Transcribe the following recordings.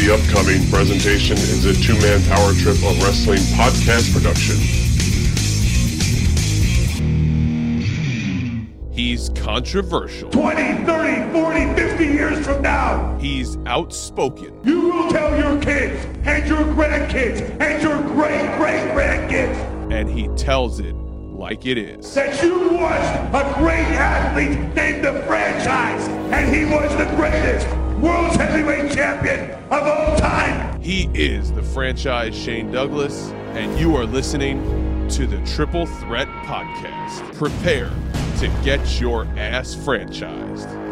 the upcoming presentation is a two-man power trip of wrestling podcast production. He's controversial. 20, 30, 40, 50 years from now, He's outspoken. you will tell your kids and your grandkids and your great great grandkids And he tells it like it is. that you watched a great athlete named the franchise, and he was the greatest world heavyweight champion of all time. He is the franchise Shane Douglas, and you are listening to the Triple Threat Podcast. Prepare to get your ass franchised.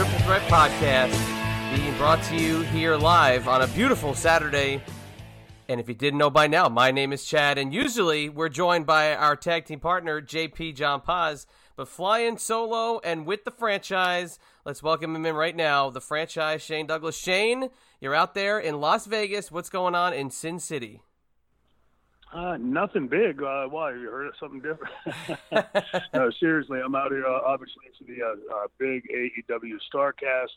Triple Threat Podcast being brought to you here live on a beautiful Saturday. And if you didn't know by now, my name is Chad, and usually we're joined by our tag team partner, JP John Paz. But flying solo and with the franchise, let's welcome him in right now. The franchise, Shane Douglas. Shane, you're out there in Las Vegas. What's going on in Sin City? Uh, nothing big. Uh, why? You heard of something different? no, seriously, I'm out here uh, obviously for the uh, uh, big AEW Starcast,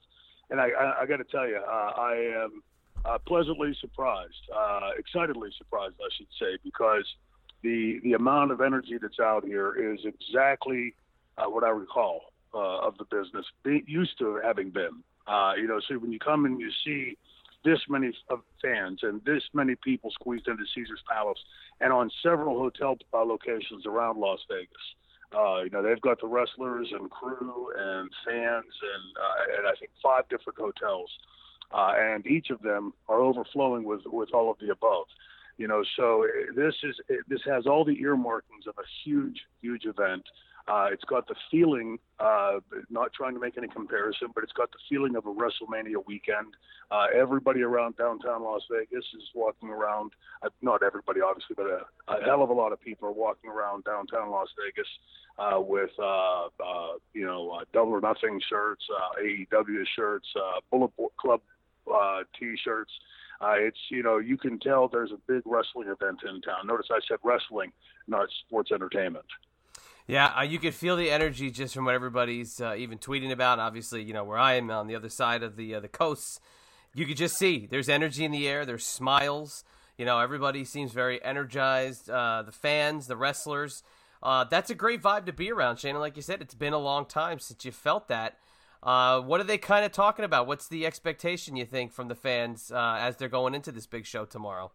and I, I, I got to tell you, uh, I am uh, pleasantly surprised, uh, excitedly surprised, I should say, because the the amount of energy that's out here is exactly uh, what I recall uh, of the business, be, used to having been. Uh, you know, so when you come and you see this many fans and this many people squeezed into Caesar's Palace and on several hotel uh, locations around Las Vegas. Uh, you know, they've got the wrestlers and crew and fans and, uh, and I think five different hotels. Uh, and each of them are overflowing with, with all of the above. You know, so uh, this is this has all the earmarkings of a huge, huge event. Uh, it's got the feeling, uh, not trying to make any comparison, but it's got the feeling of a WrestleMania weekend. Uh, everybody around downtown Las Vegas is walking around. Uh, not everybody, obviously, but a, a hell of a lot of people are walking around downtown Las Vegas uh, with, uh, uh, you know, uh, Double or Nothing shirts, uh, AEW shirts, uh, Bullet Club uh, T-shirts. Uh, it's you know you can tell there's a big wrestling event in town. Notice I said wrestling, not sports entertainment. Yeah, uh, you could feel the energy just from what everybody's uh, even tweeting about. Obviously, you know where I am on the other side of the uh, the coast, you could just see there's energy in the air. There's smiles. You know, everybody seems very energized. Uh, the fans, the wrestlers. Uh, that's a great vibe to be around, Shane. And like you said, it's been a long time since you felt that. Uh, what are they kind of talking about? What's the expectation you think from the fans as they're going into this big show tomorrow?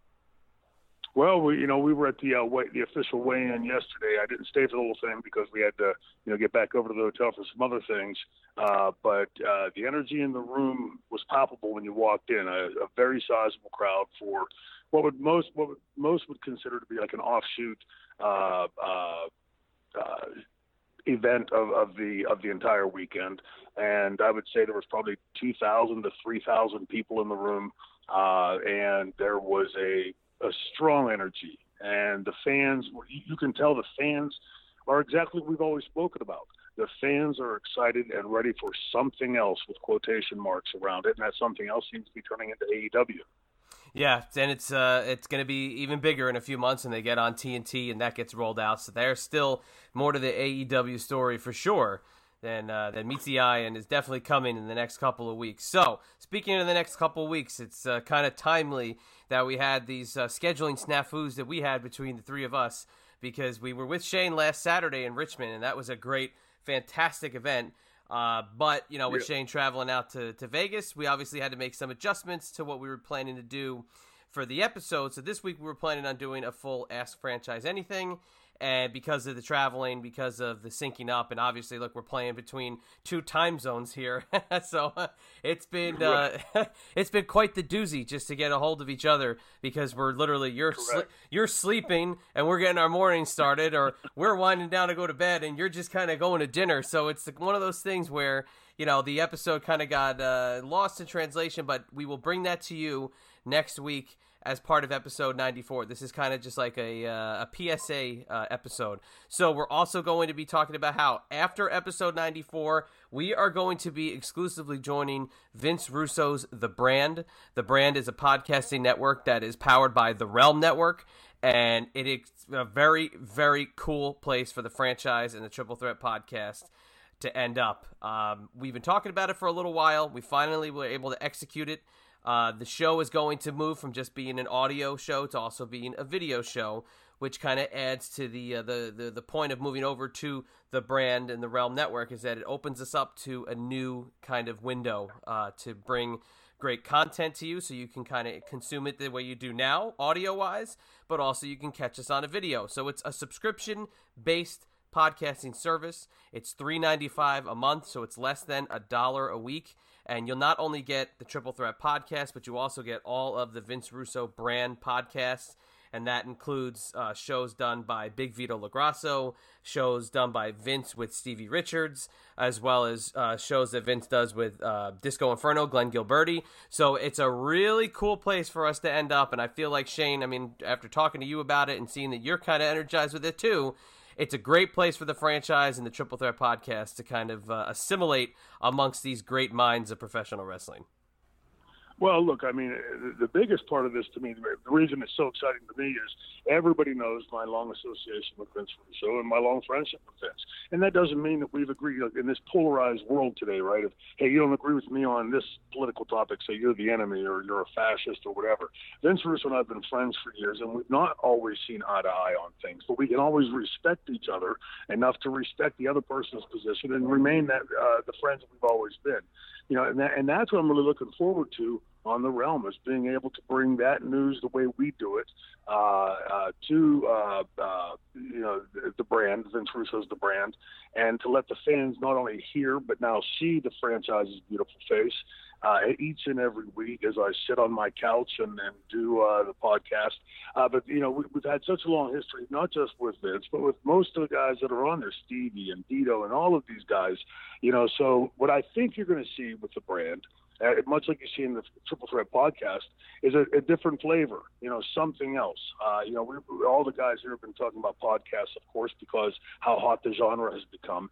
Well, we you know we were at the uh, way, the official weigh-in yesterday. I didn't stay for the whole thing because we had to you know get back over to the hotel for some other things. Uh, but uh, the energy in the room was palpable when you walked in. A, a very sizable crowd for what would most what would, most would consider to be like an offshoot uh, uh, uh, event of, of the of the entire weekend. And I would say there was probably 2,000 to 3,000 people in the room, uh, and there was a a strong energy, and the fans. You can tell the fans are exactly what we've always spoken about. The fans are excited and ready for something else with quotation marks around it, and that something else seems to be turning into AEW. Yeah, and it's uh, it's going to be even bigger in a few months, and they get on TNT, and that gets rolled out. So there's still more to the AEW story for sure than uh, than meets the eye, and is definitely coming in the next couple of weeks. So speaking of the next couple of weeks, it's uh, kind of timely that we had these uh, scheduling snafus that we had between the three of us because we were with Shane last Saturday in Richmond, and that was a great, fantastic event. Uh, but you know, with. Shane traveling out to, to Vegas, we obviously had to make some adjustments to what we were planning to do for the episode. So this week we were planning on doing a full Ask Franchise Anything, and because of the traveling, because of the syncing up, and obviously, look, we're playing between two time zones here, so it's been uh, it's been quite the doozy just to get a hold of each other because we're literally you're sli- you're sleeping and we're getting our morning started, or we're winding down to go to bed and you're just kind of going to dinner. So it's one of those things where you know the episode kind of got uh, lost in translation, but we will bring that to you next week as part of episode 94. This is kind of just like a, uh, a PSA uh, episode. So, we're also going to be talking about how after episode 94, we are going to be exclusively joining Vince Russo's The Brand. The Brand is a podcasting network that is powered by the Realm Network. And it is a very, very cool place for the franchise and the Triple Threat podcast to end up. Um, we've been talking about it for a little while. We finally were able to execute it. Uh, the show is going to move from just being an audio show to also being a video show, which kind of adds to the, uh, the, the the point of moving over to the brand and the Realm Network is that it opens us up to a new kind of window uh, to bring great content to you, so you can kind of consume it the way you do now, audio wise, but also you can catch us on a video. So it's a subscription based podcasting service. It's $3.95 a month, so it's less than a dollar a week. And you'll not only get the Triple Threat podcast, but you also get all of the Vince Russo brand podcasts. And that includes uh, shows done by Big Vito LaGrasso, shows done by Vince with Stevie Richards, as well as uh, shows that Vince does with uh, Disco Inferno, Glenn Gilberti. So it's a really cool place for us to end up. And I feel like Shane, I mean, after talking to you about it and seeing that you're kind of energized with it too, it's a great place for the franchise and the Triple Threat podcast to kind of uh, assimilate amongst these great minds of professional wrestling. Well, look, I mean, the biggest part of this to me, the reason it's so exciting to me is everybody knows my long association with Vince Russo and my long friendship with Vince. And that doesn't mean that we've agreed in this polarized world today, right? If, hey, you don't agree with me on this political topic, say you're the enemy or you're a fascist or whatever. Vince Russo and I have been friends for years, and we've not always seen eye to eye on things, but we can always respect each other enough to respect the other person's position and remain that uh, the friends that we've always been you know, and, that, and that's what I'm really looking forward to on the realm is being able to bring that news the way we do it uh, uh, to uh, uh, you know the, the brand Vince Russo's the brand, and to let the fans not only hear but now see the franchise's beautiful face uh, each and every week as I sit on my couch and, and do uh, the podcast. But you know, we, we've had such a long history, not just with Vince, but with most of the guys that are on there, Stevie and Vito and all of these guys. You know, so what I think you're going to see with the brand. Uh, much like you see in the Triple Threat podcast, is a, a different flavor. You know, something else. Uh, you know, we, all the guys here have been talking about podcasts, of course, because how hot the genre has become.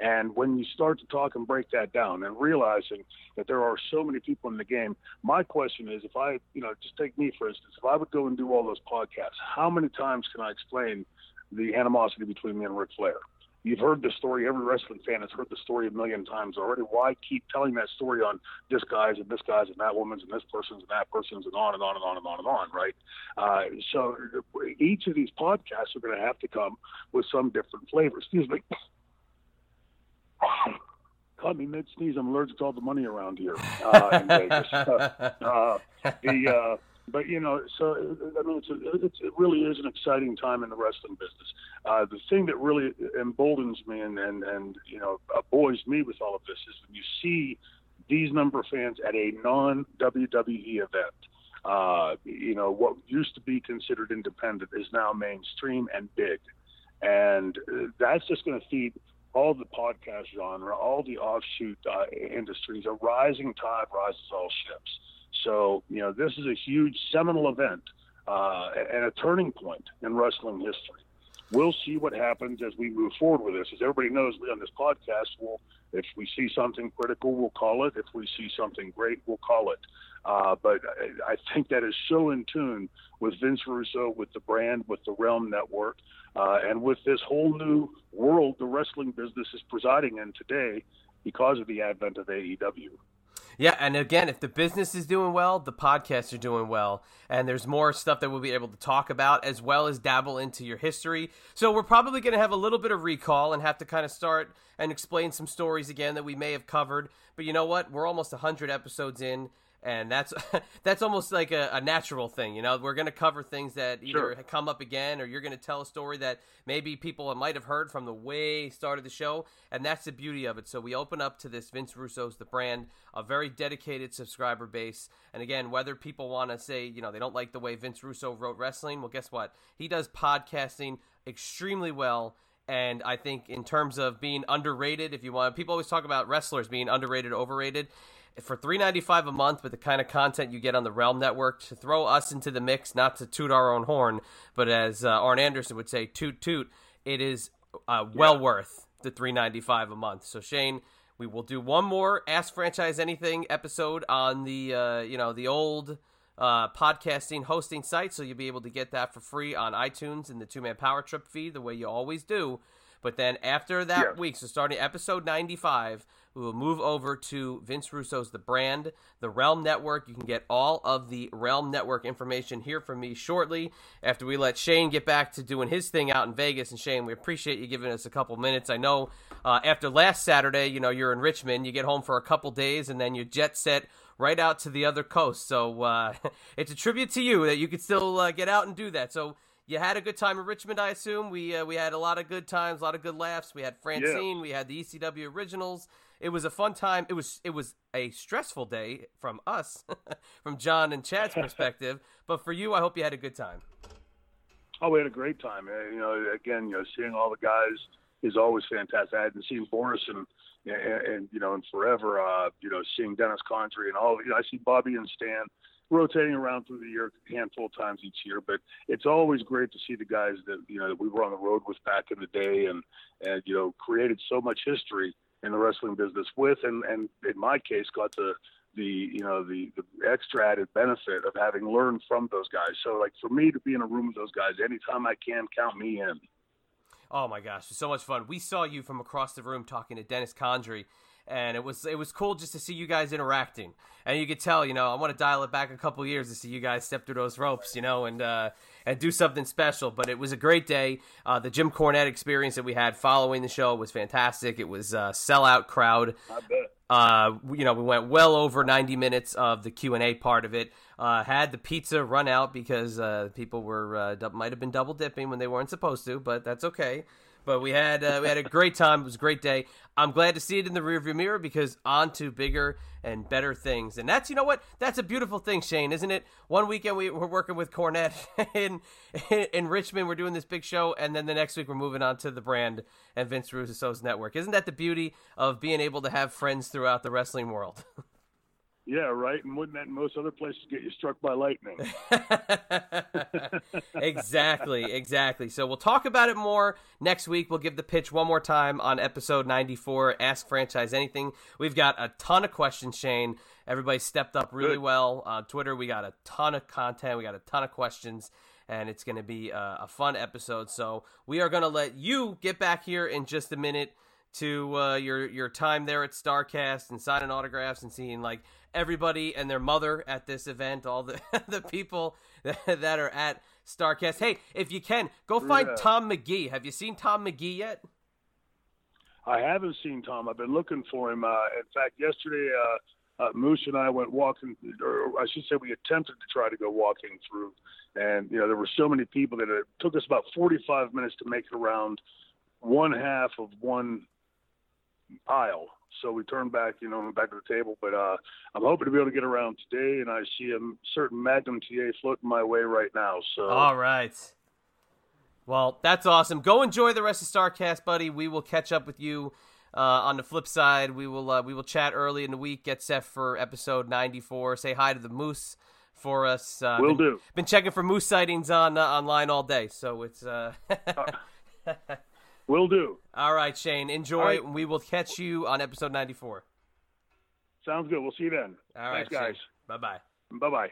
And when you start to talk and break that down and realizing that there are so many people in the game, my question is if I, you know, just take me for instance, if I would go and do all those podcasts, how many times can I explain the animosity between me and Ric Flair? You've heard the story. Every wrestling fan has heard the story a million times already. Why keep telling that story on this guy's and this guy's and that woman's and this person's and that person's and on and on and on and on and on, right? Uh, so each of these podcasts are going to have to come with some different flavor. Excuse me. caught me mid sneeze. I'm allergic to all the money around here uh, in Vegas. uh, the uh, but you know, so I mean, it's, a, it's it really is an exciting time in the wrestling business. Uh, the thing that really emboldens me and and and you know buoys me with all of this is when you see these number of fans at a non WWE event. Uh, you know, what used to be considered independent is now mainstream and big, and uh, that's just going to feed all the podcast genre, all the offshoot uh, industries, a rising tide rises all ships. So, you know, this is a huge seminal event uh, and a turning point in wrestling history. We'll see what happens as we move forward with this. As everybody knows, we on this podcast will, if we see something critical, we'll call it. If we see something great, we'll call it. Uh, but I, I think that is so in tune with Vince Russo, with the brand, with the Realm Network, uh, and with this whole new world the wrestling business is presiding in today because of the advent of AEW. Yeah, and again, if the business is doing well, the podcasts are doing well, and there's more stuff that we'll be able to talk about as well as dabble into your history. So we're probably going to have a little bit of recall and have to kind of start and explain some stories again that we may have covered. But you know what? We're almost 100 episodes in, and that's that's almost like a, a, natural thing. You know, we're going to cover things that either sure. come up again, or you're going to tell a story that maybe people might have heard from the way start of the show, and that's the beauty of it. So we open up to this Vince Russo's the brand, a very dedicated subscriber base, and again, whether people want to say you know they don't like the way Vince Russo wrote wrestling, well, guess what? He does podcasting extremely well. And I think in terms of being underrated, if you want, people always talk about wrestlers being underrated, overrated for three ninety five a month with the kind of content you get on the Realm Network to throw us into the mix, not to toot our own horn, but as uh, Arn Anderson would say, toot toot. It is uh, well yeah. worth the three ninety five a month. So Shane, we will do one more Ask Franchise Anything episode on the uh, you know the old uh, podcasting hosting site, so you'll be able to get that for free on iTunes in the Two Man Power Trip feed, the way you always do. But then after that week, so starting episode 95, we will move over to Vince Russo's The Brand, the Realm Network. You can get all of the Realm Network information here from me shortly after we let Shane get back to doing his thing out in Vegas. And Shane, we appreciate you giving us a couple minutes. I know uh, after last Saturday, you know, you're in Richmond, you get home for a couple days, and then you jet set right out to the other coast. So uh, it's a tribute to you that you could still uh, get out and do that. So you had a good time in Richmond, I assume. We uh, we had a lot of good times, a lot of good laughs. We had Francine, yeah. we had the ECW originals. It was a fun time. It was it was a stressful day from us, from John and Chad's perspective. but for you, I hope you had a good time. Oh, we had a great time. Uh, you know, again, you know, seeing all the guys is always fantastic. I hadn't seen Boris and and, and you know, and forever. Uh, you know, seeing Dennis Condrey and all. You know, I see Bobby and Stan rotating around through the year a handful of times each year. But it's always great to see the guys that you know that we were on the road with back in the day, and and you know created so much history in the wrestling business with, and and in my case got the the you know the the extra added benefit of having learned from those guys. So like for me to be in a room with those guys anytime I can, count me in. Oh my gosh, it's so much fun. We saw you from across the room talking to Dennis Condrey and it was it was cool just to see you guys interacting. And you could tell, you know, I want to dial it back a couple years to see you guys step through those ropes, you know, and uh, and do something special. But it was a great day. Uh, the Jim Cornette experience that we had following the show was fantastic. It was a sellout crowd. I bet. Uh, you know, we went well over 90 minutes of the Q and A part of it. Uh, had the pizza run out because uh, people were uh, might have been double dipping when they weren't supposed to, but that's okay. But we had uh, we had a great time. It was a great day. I'm glad to see it in the rearview mirror because on to bigger and better things. And that's you know what that's a beautiful thing, Shane, isn't it? One weekend we, we're working with Cornette in, in, in Richmond. We're doing this big show, and then the next week we're moving on to the brand and Vince Russo's network. Isn't that the beauty of being able to have friends throughout the wrestling world? Yeah, right. And wouldn't that in most other places get you struck by lightning? exactly, exactly. So we'll talk about it more next week. We'll give the pitch one more time on episode 94, Ask Franchise Anything. We've got a ton of questions, Shane. Everybody stepped up really Good. well. On Twitter, we got a ton of content. We got a ton of questions. And it's going to be a, a fun episode. So we are going to let you get back here in just a minute to uh, your your time there at Starcast and signing autographs and seeing like everybody and their mother at this event, all the the people that, that are at Starcast. Hey, if you can, go find yeah. Tom McGee. Have you seen Tom McGee yet? I haven't seen Tom. I've been looking for him. Uh, in fact, yesterday, uh, uh, Moose and I went walking, or I should say, we attempted to try to go walking through, and you know there were so many people that it took us about 45 minutes to make it around one half of one aisle. So we turned back, you know, back to the table. But uh, I'm hoping to be able to get around today, and I see a certain Magnum TA floating my way right now. So all right. Well, that's awesome. Go enjoy the rest of Starcast, buddy. We will catch up with you uh, on the flip side. We will uh, we will chat early in the week. Get set for episode 94. Say hi to the moose for us. Uh, will been, do. Been checking for moose sightings on uh, online all day, so it's. Will do. All right, Shane. Enjoy. Right. We will catch you on episode 94. Sounds good. We'll see you then. All right, Thanks, guys. Bye bye. Bye bye.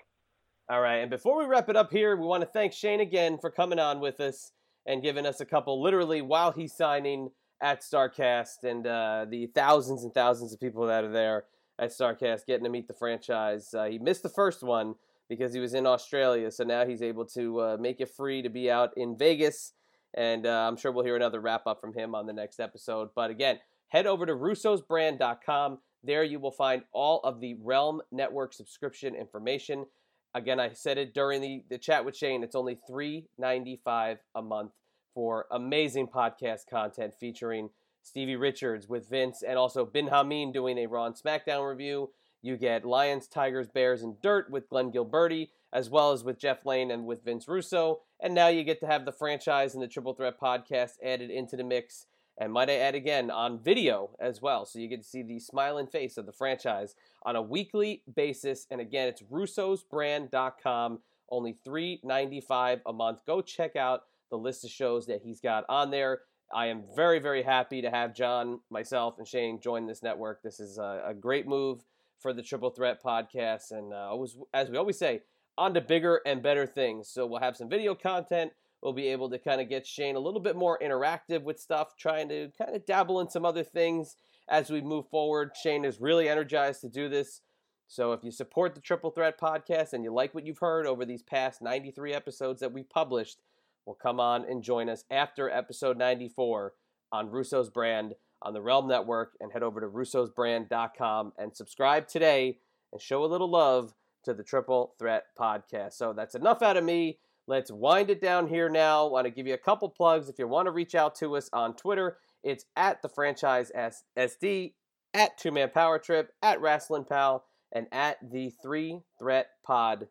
All right. And before we wrap it up here, we want to thank Shane again for coming on with us and giving us a couple, literally, while he's signing at StarCast and uh, the thousands and thousands of people that are there at StarCast getting to meet the franchise. Uh, he missed the first one because he was in Australia, so now he's able to uh, make it free to be out in Vegas and uh, I'm sure we'll hear another wrap up from him on the next episode. But again, head over to russosbrand.com. There you will find all of the Realm Network subscription information. Again, I said it during the, the chat with Shane. It's only $3.95 a month for amazing podcast content featuring Stevie Richards with Vince and also Bin Hamin doing a Raw and SmackDown review. You get Lions, Tigers, Bears, and Dirt with Glenn Gilberti, as well as with Jeff Lane and with Vince Russo. And now you get to have the franchise and the Triple Threat podcast added into the mix. And might I add again on video as well. So you get to see the smiling face of the franchise on a weekly basis. And again, it's russosbrand.com, only $3.95 a month. Go check out the list of shows that he's got on there. I am very, very happy to have John, myself, and Shane join this network. This is a, a great move for the Triple Threat podcast. And uh, always, as we always say, on to bigger and better things. So we'll have some video content. We'll be able to kind of get Shane a little bit more interactive with stuff, trying to kind of dabble in some other things as we move forward. Shane is really energized to do this. So if you support the Triple Threat podcast and you like what you've heard over these past 93 episodes that we've published, well, come on and join us after episode 94 on Russo's Brand on the Realm Network and head over to russosbrand.com and subscribe today and show a little love to the Triple Threat podcast. So that's enough out of me. Let's wind it down here now. Want to give you a couple plugs. If you want to reach out to us on Twitter, it's at the franchise SD, at Two Man Power Trip, at Wrestling Pal, and at the Three Threat Pod.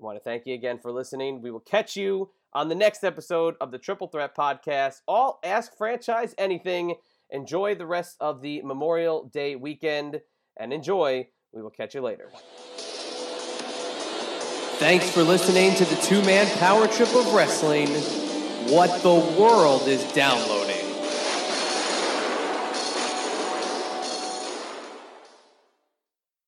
I want to thank you again for listening. We will catch you on the next episode of the Triple Threat Podcast. All Ask Franchise Anything. Enjoy the rest of the Memorial Day weekend and enjoy. We will catch you later. Thanks for listening to the two man power trip of wrestling. What the world is downloading.